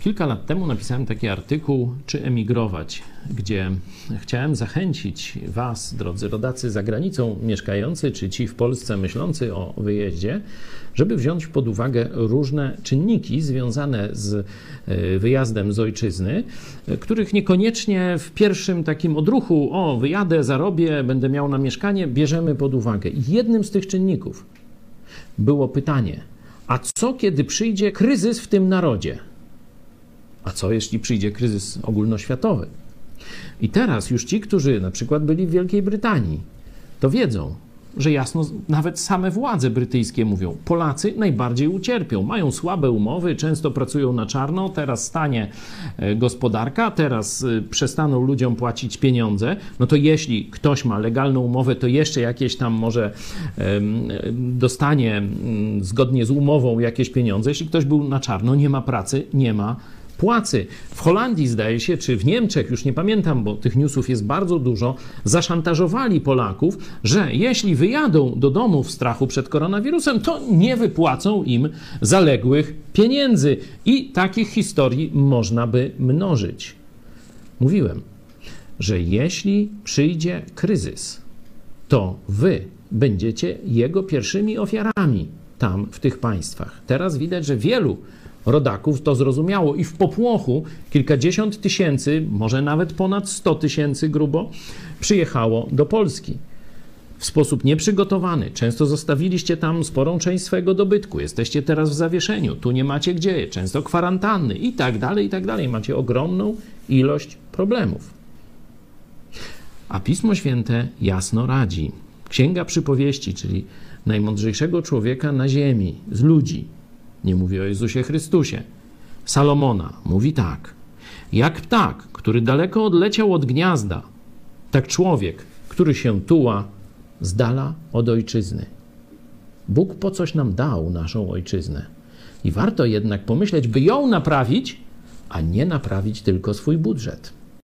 Kilka lat temu napisałem taki artykuł, czy emigrować, gdzie chciałem zachęcić Was, drodzy rodacy za granicą mieszkający, czy ci w Polsce myślący o wyjeździe, żeby wziąć pod uwagę różne czynniki związane z e, wyjazdem z ojczyzny, e, których niekoniecznie w pierwszym takim odruchu, o wyjadę, zarobię, będę miał na mieszkanie, bierzemy pod uwagę. I jednym z tych czynników było pytanie, a co kiedy przyjdzie kryzys w tym narodzie? A co jeśli przyjdzie kryzys ogólnoświatowy? I teraz już ci, którzy na przykład byli w Wielkiej Brytanii, to wiedzą, że jasno nawet same władze brytyjskie mówią, Polacy najbardziej ucierpią. Mają słabe umowy, często pracują na czarno, teraz stanie e, gospodarka, teraz e, przestaną ludziom płacić pieniądze. No to jeśli ktoś ma legalną umowę, to jeszcze jakieś tam może dostanie mm, zgodnie z umową jakieś pieniądze. Jeśli ktoś był na czarno, nie ma pracy, nie ma płacy. W Holandii, zdaje się, czy w Niemczech, już nie pamiętam, bo tych newsów jest bardzo dużo, zaszantażowali Polaków, że jeśli wyjadą do domu w strachu przed koronawirusem, to nie wypłacą im zaległych pieniędzy. I takich historii można by mnożyć. Mówiłem, że jeśli przyjdzie kryzys, to wy będziecie jego pierwszymi ofiarami tam w tych państwach. Teraz widać, że wielu rodaków to zrozumiało i w popłochu kilkadziesiąt tysięcy, może nawet ponad 100 tysięcy grubo, przyjechało do Polski. W sposób nieprzygotowany. Często zostawiliście tam sporą część swojego dobytku. Jesteście teraz w zawieszeniu. Tu nie macie gdzie. Często kwarantanny i tak dalej, i tak dalej. Macie ogromną ilość problemów. A Pismo Święte jasno radzi. Księga Przypowieści, czyli najmądrzejszego człowieka na ziemi, z ludzi, nie mówi o Jezusie Chrystusie. Salomona mówi tak: Jak ptak, który daleko odleciał od gniazda, tak człowiek, który się tuła z dala od ojczyzny. Bóg po coś nam dał naszą ojczyznę. I warto jednak pomyśleć, by ją naprawić, a nie naprawić tylko swój budżet.